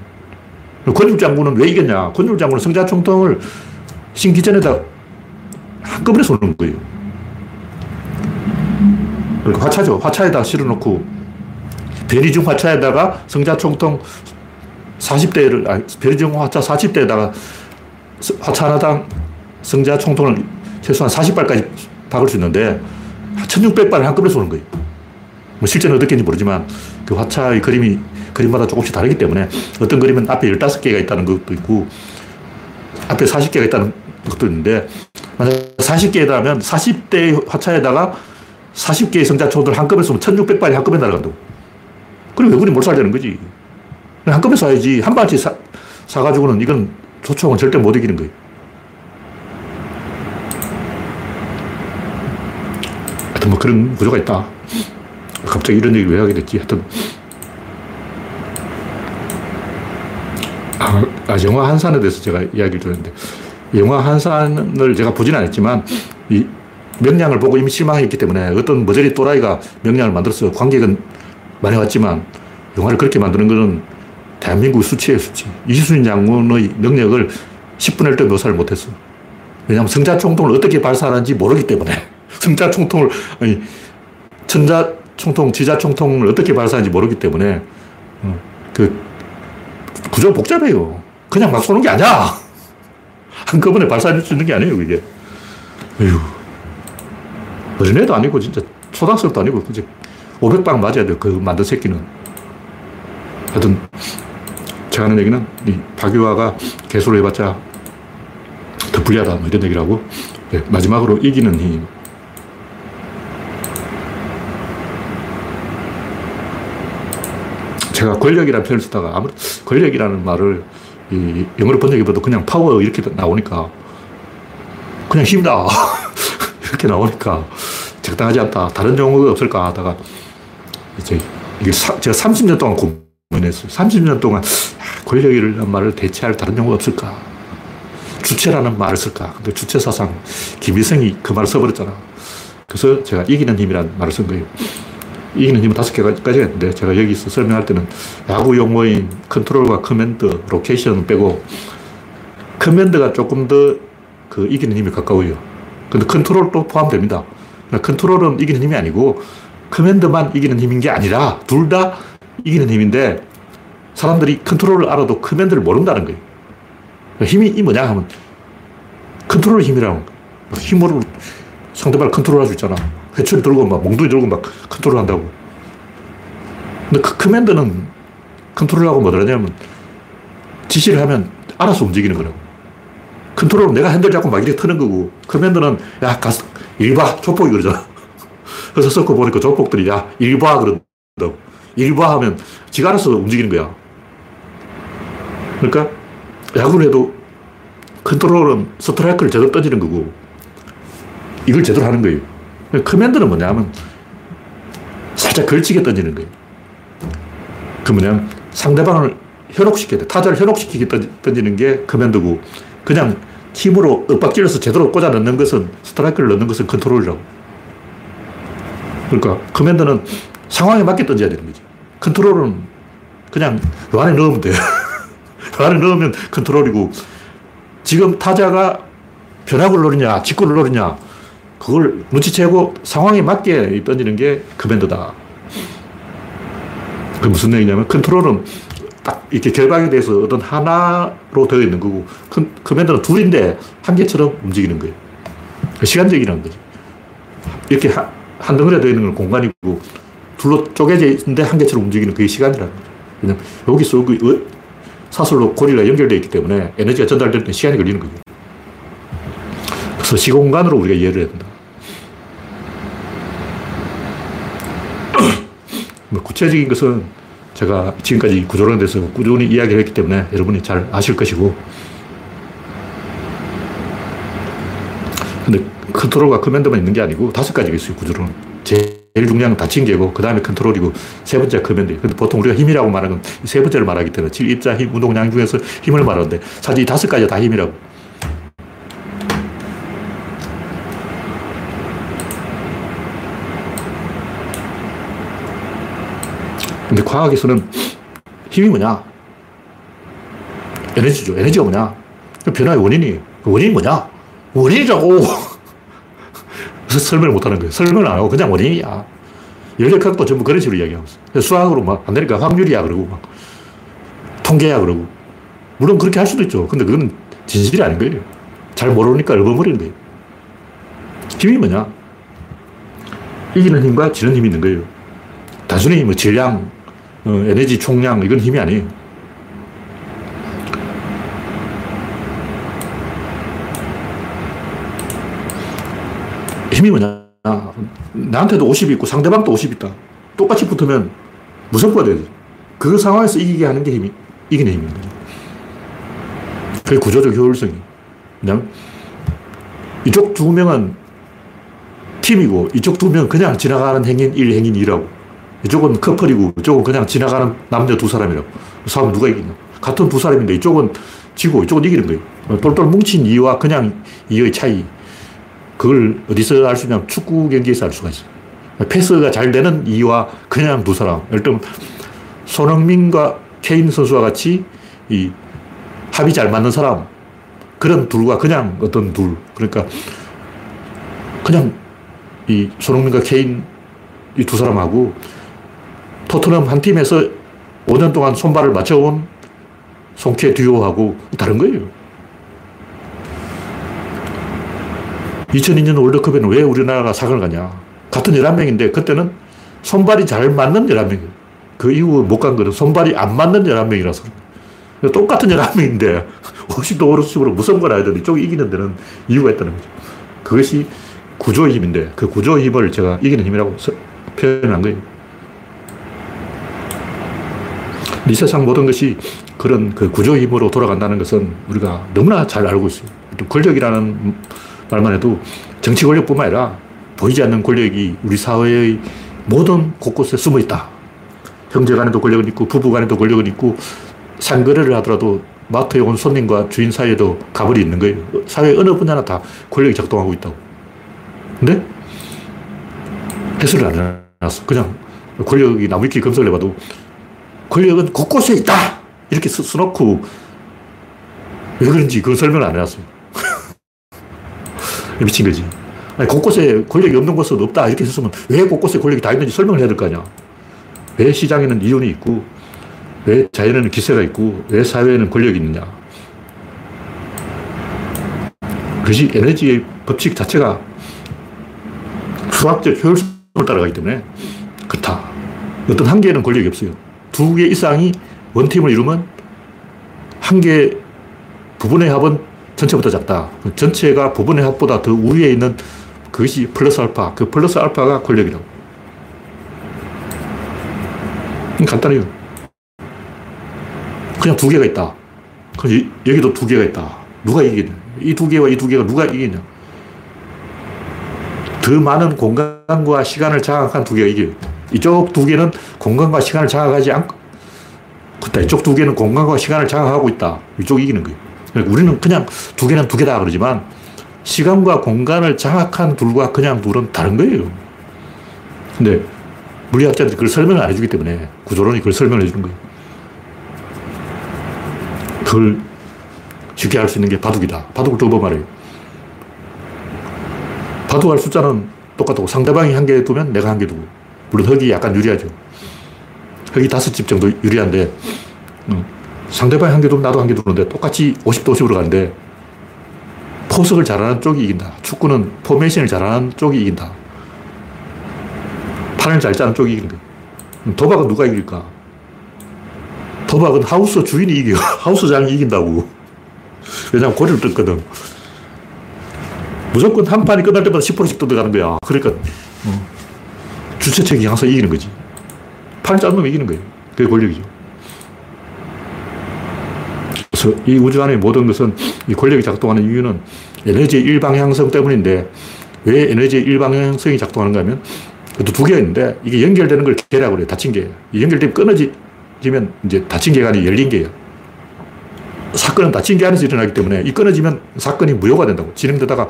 권율 장군은 왜 이겼냐? 권율 장군은 성자 총통을 신기전에다 한꺼번에 쏘는 거예요. 그러니까 화차죠. 화차에다 실어놓고 대리중 화차에다가 성자총통 40대를, 아, 베르정 화차 40대에다가 화차 하나당 성자 총통을 최소한 40발까지 박을 수 있는데 1600발을 한꺼번에 쏘는 거예요. 뭐 실제는 어떻게인지 모르지만 그 화차의 그림이 그림마다 조금씩 다르기 때문에 어떤 그림은 앞에 15개가 있다는 것도 있고 앞에 40개가 있다는 것도 있는데 만약 40개라면 40대의 화차에다가 40개의 성자총들 한꺼번에 쏘면 1600발이 한꺼번에 날아간다고. 그럼 외군이 몰살되는 거지. 한꺼번에 쏴야지. 한 발씩 사, 쏴가지고는 이건 조총은 절대 못 이기는 거예요. 하여튼 뭐 그런 구조가 있다. 갑자기 이런 얘기를 왜 하게 됐지? 하여튼. 아, 아, 영화 한산에 대해서 제가 이야기를 드렸는데, 영화 한산을 제가 보진 않았지만, 이 명량을 보고 이미 실망했기 때문에 어떤 머저리 또라이가 명량을 만들어서 관객은 많이 왔지만, 영화를 그렇게 만드는 것은 대한민국 수치예요, 수치. 이순신 장군의 능력을 10분의 1도 묘사를 못했어. 왜냐하면 성자 총통을 어떻게 발사하는지 모르기 때문에. *laughs* 성자 총통을, 아니, 천자 총통, 지자 총통을 어떻게 발사하는지 모르기 때문에, 어, 그, 구조 복잡해요. 그냥 막 쏘는 게 아니야. *laughs* 한꺼번에 발사할 수 있는 게 아니에요, 그게. 에휴. 어린애도 아니고, 진짜 초등학생도 아니고, 이제 500방 맞아야 돼요, 그 만든 새끼는. 하여튼, 제가 하는 얘기는 이 박유화가 개소를 해봤자 더 불리하다 뭐 이런 얘기를 하고. 네, 마지막으로 이기는 힘. 제가 권력이라는 표현을 쓰다가 아무리 권력이라는 말을 이 영어로 번역해봐도 그냥 파워 이렇게 나오니까 그냥 힘다 *laughs* 이렇게 나오니까 적당하지 않다 다른 용어가 없을까 하다가 이제 이게 사, 제가 30년 동안 고민했어요 30년 동안 권력이라는 말을 대체할 다른 용어가 없을까? 주체라는 말을 쓸까? 근데 주체 사상, 김일성이 그 말을 써버렸잖아. 그래서 제가 이기는 힘이라는 말을 쓴 거예요. 이기는 힘은 다섯 개까지 있는데 제가 여기서 설명할 때는 야구 용어인 컨트롤과 command, 로케이션 빼고 command가 조금 더 그 이기는 힘이 가까워요. 근데 컨트롤도 포함됩니다. 그러니까 컨트롤은 이기는 힘이 아니고 command만 이기는 힘인 게 아니라 둘 다 이기는 힘인데 사람들이 컨트롤을 알아도 command를 모른다는 거예요. 힘이 뭐냐 하면 컨트롤 힘이라는 힘으로 상대방을 컨트롤 할 수 있잖아. 회초리 들고 막 몽둥이 들고 막 컨트롤 한다고. 근데 그 command는 컨트롤하고 뭐라 하냐면 지시를 하면 알아서 움직이는 거라고. 컨트롤은 내가 핸들 잡고 막 이렇게 트는 거고 command는 야 가서 일봐 조폭이 그러잖아. *laughs* 그래서 섞어 보니까 조폭들이 야 일봐 그런다고. 일봐 하면 지가 알아서 움직이는 거야. 그러니까 야구를 해도 컨트롤은 스트라이크를 제대로 던지는 거고 이걸 제대로 하는 거예요. command는 뭐냐면 살짝 걸치게 던지는 거예요. 그 뭐냐면 상대방을 현혹시켜야 돼. 타자를 현혹시키게 던지는 게 command고 그냥 힘으로 윽박질러서 제대로 꽂아 넣는 것은 스트라이크를 넣는 것은 컨트롤이라고. 그러니까 command는 상황에 맞게 던져야 되는 거지. 컨트롤은 그냥 요 안에 넣으면 돼. *laughs* 그 안에 넣으면 컨트롤이고 지금 타자가 변화구를 노리냐, 직구를 노리냐, 그걸 눈치채고 상황에 맞게 던지는 게 커맨드다. 그 무슨 얘기냐면 컨트롤은 딱 이렇게 결박이 돼서 어떤 하나로 되어 있는 거고 커맨드는 둘인데 한 개처럼 움직이는 거예요. 시간적이라는 거죠. 이렇게 한, 한 덩어리에 되어 있는 건 공간이고 둘로 쪼개져 있는데 한 개처럼 움직이는 그게 시간이라는 거죠. 왜냐면 여기서 그 사슬로 고리가 연결되어 있기 때문에 에너지가 전달될 때 시간이 걸리는 거죠. 그래서 시공간으로 우리가 이해를 해야 된다. *coughs* 뭐 구체적인 것은 제가 지금까지 구조론에 대해서 꾸준히 이야기를 했기 때문에 여러분이 잘 아실 것이고 근데 컨트롤과 command만 있는 게 아니고 다섯 가지가 있어요, 구조론. 제 제일 중요한 건 닫힌 계고, 그 다음에 컨트롤이고, 세 번째 command. 근데 보통 우리가 힘이라고 말하는 건세 번째를 말하기 때문에 질, 입자, 힘, 운동량 중에서 힘을 말하는데 사실 이 다섯 가지가 다 힘이라고. 근데 과학에서는 힘이 뭐냐? 에너지죠. 에너지가 뭐냐? 그 변화의 원인이, 그 원인이 뭐냐? 원인이라고! *laughs* 그래서 설명을 못 하는 거예요. 설명을 안 하고 그냥 원인이야. 열역학도 전부 그런 식으로 이야기하고 있어요. 수학으로 막 안 되니까 확률이야. 그러고 막 통계야, 그러고. 물론 그렇게 할 수도 있죠. 근데 그건 진실이 아닌 거예요. 잘 모르니까 얼버무리는 거예요. 힘이 뭐냐? 이기는 힘과 지는 힘이 있는 거예요. 단순히 뭐 질량, 어, 에너지 총량, 이건 힘이 아니에요. 힘이 뭐냐? 나한테도 50이 있고 상대방도 50 있다. 똑같이 붙으면 무섭고 돼야 그 상황에서 이기게 하는 게 힘이, 이기는 힘인 거죠. 그게 구조적 효율성이. 그냥 이쪽 두 명은 팀이고 이쪽 두 명은 그냥 지나가는 행인 1, 행인 2라고. 이쪽은 커플이고 이쪽은 그냥 지나가는 남녀 두 사람이라고. 싸움 누가 이기냐. 같은 두 사람인데 이쪽은 지고 이쪽은 이기는 거예요. 똘똘 뭉친 2와 그냥 2의 차이. 그걸 어디서 알 수 있냐면 축구 경기에서 알 수가 있어요. 패스가 잘 되는 2와 그냥 두 사람. 들면 손흥민과 케인 선수와 같이 이 합이 잘 맞는 사람. 그런 둘과 그냥 어떤 둘. 그러니까 그냥 이 손흥민과 케인 이 두 사람하고 토트넘 한 팀에서 5년 동안 손발을 맞춰온 송케 듀오하고 다른 거예요. 2002년 월드컵에는 왜 우리나라가 상을 가냐. 같은 11명인데 그때는 손발이 잘 맞는 11명이에요. 그 이후 못 간 거는 손발이 안 맞는 11명이라서. 똑같은 11명인데 50도 오른쪽으로 무서운 걸 알더니 이쪽이 이기는 데는 이유가 있다는 거죠. 그것이 구조의 힘인데 그 구조의 힘을 제가 이기는 힘이라고 표현한 거예요. 이 세상 모든 것이 그런 그 구조의 힘으로 돌아간다는 것은 우리가 너무나 잘 알고 있어요. 권력이라는 말만 해도 정치 권력뿐만 아니라 보이지 않는 권력이 우리 사회의 모든 곳곳에 숨어 있다. 형제 간에도 권력은 있고, 부부 간에도 권력은 있고, 상거래를 하더라도 마트에 온 손님과 주인 사이에도 가불이 있는 거예요. 사회 어느 분야나 다 권력이 작동하고 있다고. 근데 해설을 안 해놨어. 그냥 권력이 나무위키 검색을 해봐도 권력은 곳곳에 있다! 이렇게 써, 써놓고 왜 그런지 그 설명을 안 해놨어요. *laughs* 미친 거지. 아니, 곳곳에 권력이 없는 곳은 없다. 이렇게 썼으면 왜 곳곳에 권력이 다 있는지 설명을 해야 될 거 아니야. 왜 시장에는 이윤이 있고, 왜 자연에는 기세가 있고, 왜 사회에는 권력이 있느냐. 그것이 에너지의 법칙 자체가 수학적 효율성을 따라가기 때문에 그렇다. 어떤 한 개는 권력이 없어요. 두 개 이상이 원팀을 이루면 한 개 부분의 합은 전체보다 작다. 전체가 부분의 합보다 더 우위에 있는 그것이 플러스 알파. 그 플러스 알파가 권력이라고. 간단해요. 그냥 두 개가 있다. 여기도 두 개가 있다. 누가 이기냐. 이 두 개와 이 두 개가 누가 이기냐. 더 많은 공간과 시간을 장악한 두 개가 이겨요. 이쪽 두 개는 공간과 시간을 장악하지 않고, 그다 이쪽 두 개는 공간과 시간을 장악하고 있다. 이쪽이 이기는 거예요. 그러니까 우리는 그냥 두 개는 두 개다 그러지만 시간과 공간을 장악한 둘과 그냥 둘은 다른 거예요. 근데 물리학자들이 그걸 설명을 안 해주기 때문에 구조론이 그걸 설명을 해주는 거예요. 그걸 쉽게 할 수 있는 게 바둑이다. 바둑을 더 말해요. 바둑알 숫자는 똑같고 상대방이 한 개 두면 내가 한 개 두고 물론 흑이 약간 유리하죠. 흑이 다섯 집 정도 유리한데 음, 상대방이 한 개 두면 나도 한 개 두는데 똑같이 50대 50으로 가는데 포석을 잘하는 쪽이 이긴다. 축구는 포메이션을 잘하는 쪽이 이긴다. 판을 잘 짜는 쪽이 이긴다. 도박은 누가 이길까? 도박은 하우스 주인이 이겨. *laughs* 하우스장이 이긴다고. 왜냐면 고리를 뜯거든. 무조건 한 판이 끝날 때마다 10%씩 뜯어가는 거야. 그러니까 어, 주최측이 항상 이기는 거지. 판을 짜는 놈이 이기는 거예요. 그게 권력이죠. 그래서 이 우주 안의 모든 것은 이 권력이 작동하는 이유는 에너지의 일방향성 때문인데 왜 에너지의 일방향성이 작동하는가 하면 그것도 두 개가 있는데 이게 연결되는 걸 개라고 그래요. 닫힌 개. 연결되면 끊어지면 이제 닫힌 개가 아니라 열린 개예요. 사건은 닫힌 개 안에서 일어나기 때문에 이 끊어지면 사건이 무효가 된다고. 진행되다가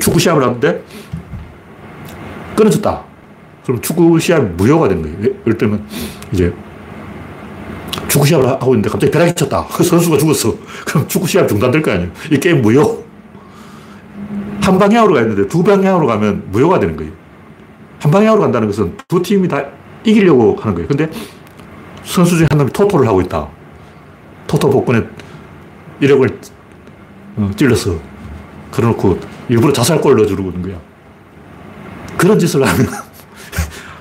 축구 시합을 하는데 끊어졌다. 그럼 축구 시합이 무효가 된 거예요. 예를 들면 이제 축구 시합을 하고 있는데 갑자기 벼락이 쳤다. 그 선수가 죽었어. *laughs* 그럼 축구 시합 중단될 거 아니에요. 이 게임 무효. 한 방향으로 가 있는데 두 방향으로 가면 무효가 되는 거예요. 한 방향으로 간다는 것은 두 팀이 다 이기려고 하는 거예요. 근데 선수 중에 한 놈이 토토를 하고 있다. 토토 복근에 1억을 어, 찔렀어. 그래놓고 일부러 자살골 넣어주는 거야. 그런 짓을 하면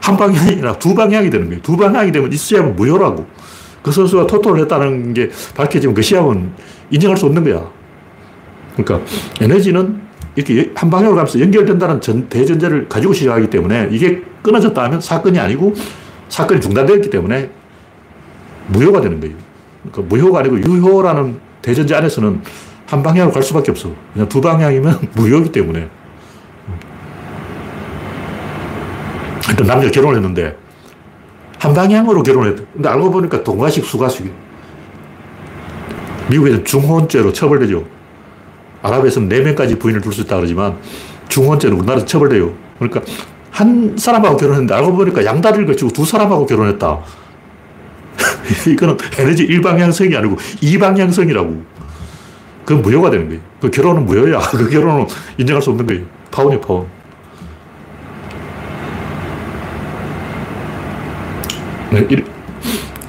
한 방향이 아니라 두 방향이 되는 거예요. 두 방향이 되면 이 시합은 무효라고. 그 선수가 토토를 했다는 게 밝혀지면 그 시합은 인정할 수 없는 거야. 그러니까 에너지는 이렇게 한 방향으로 가면서 연결된다는 전, 대전제를 가지고 시작하기 때문에 이게 끊어졌다 하면 사건이 아니고 사건이 중단되었기 때문에 무효가 되는 거예요. 그러니까 무효가 아니고 유효라는 대전제 안에서는 한 방향으로 갈 수밖에 없어. 그냥 두 방향이면 *laughs* 무효이기 때문에. 일단 남자가 결혼을 했는데 한 방향으로 결혼을 했대. 근데 알고 보니까 동가식 수가식. 미국에서는 중혼죄로 처벌되죠. 아랍에서는 4명까지 부인을 둘 수 있다 그러지만 중혼죄는 우리나라에서 처벌돼요. 그러니까 한 사람하고 결혼했는데 알고 보니까 양다리를 걸치고 두 사람하고 결혼했다. *laughs* 이거는 에너지 일방향성이 아니고 이방향성이라고. 그건 무효가 되는 거예요. 그 결혼은 무효야. *laughs* 그 결혼은 인정할 수 없는 거예요. 파혼이 파혼.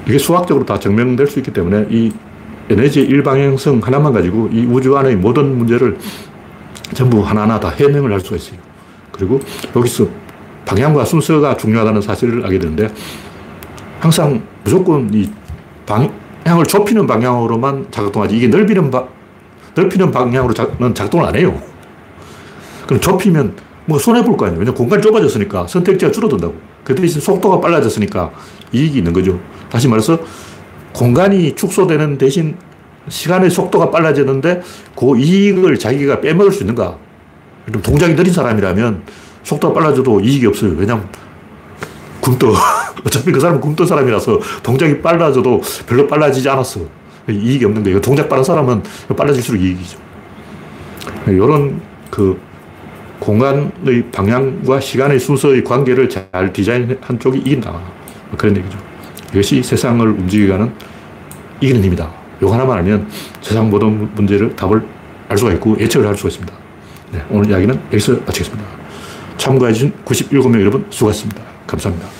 이게 수학적으로 다 증명될 수 있기 때문에 이 에너지의 일방향성 하나만 가지고 이 우주 안의 모든 문제를 전부 하나하나 다 해명을 할 수가 있어요. 그리고 여기서 방향과 순서가 중요하다는 사실을 알게 되는데 항상 무조건 이 방향을 좁히는 방향으로만 작동하지 이게 넓이는 바, 넓히는 방향으로는 작동을 안 해요. 그럼 좁히면 뭐 손해볼 거 아니에요. 왜냐면 공간이 좁아졌으니까 선택지가 줄어든다고. 그 대신 속도가 빨라졌으니까 이익이 있는 거죠. 다시 말해서 공간이 축소되는 대신 시간의 속도가 빨라지는데 그 이익을 자기가 빼먹을 수 있는가? 동작이 느린 사람이라면 속도가 빨라져도 이익이 없어요. 왜냐면 굶떠. *laughs* 어차피 그 사람은 굶뜬 사람이라서 동작이 빨라져도 별로 빨라지지 않았어. 이익이 없는 거예요. 동작 빠른 사람은 빨라질수록 이익이죠. 이런 그 공간의 방향과 시간의 순서의 관계를 잘 디자인한 쪽이 이긴다. 그런 얘기죠. 이것이 세상을 움직이가는 이기는 힘이다. 요 하나만 알면 세상 모든 문제를 답을 알 수가 있고 예측을 할 수가 있습니다. 네, 오늘 이야기는 여기서 마치겠습니다. 참가해주신 97명 여러분 수고하셨습니다. 감사합니다.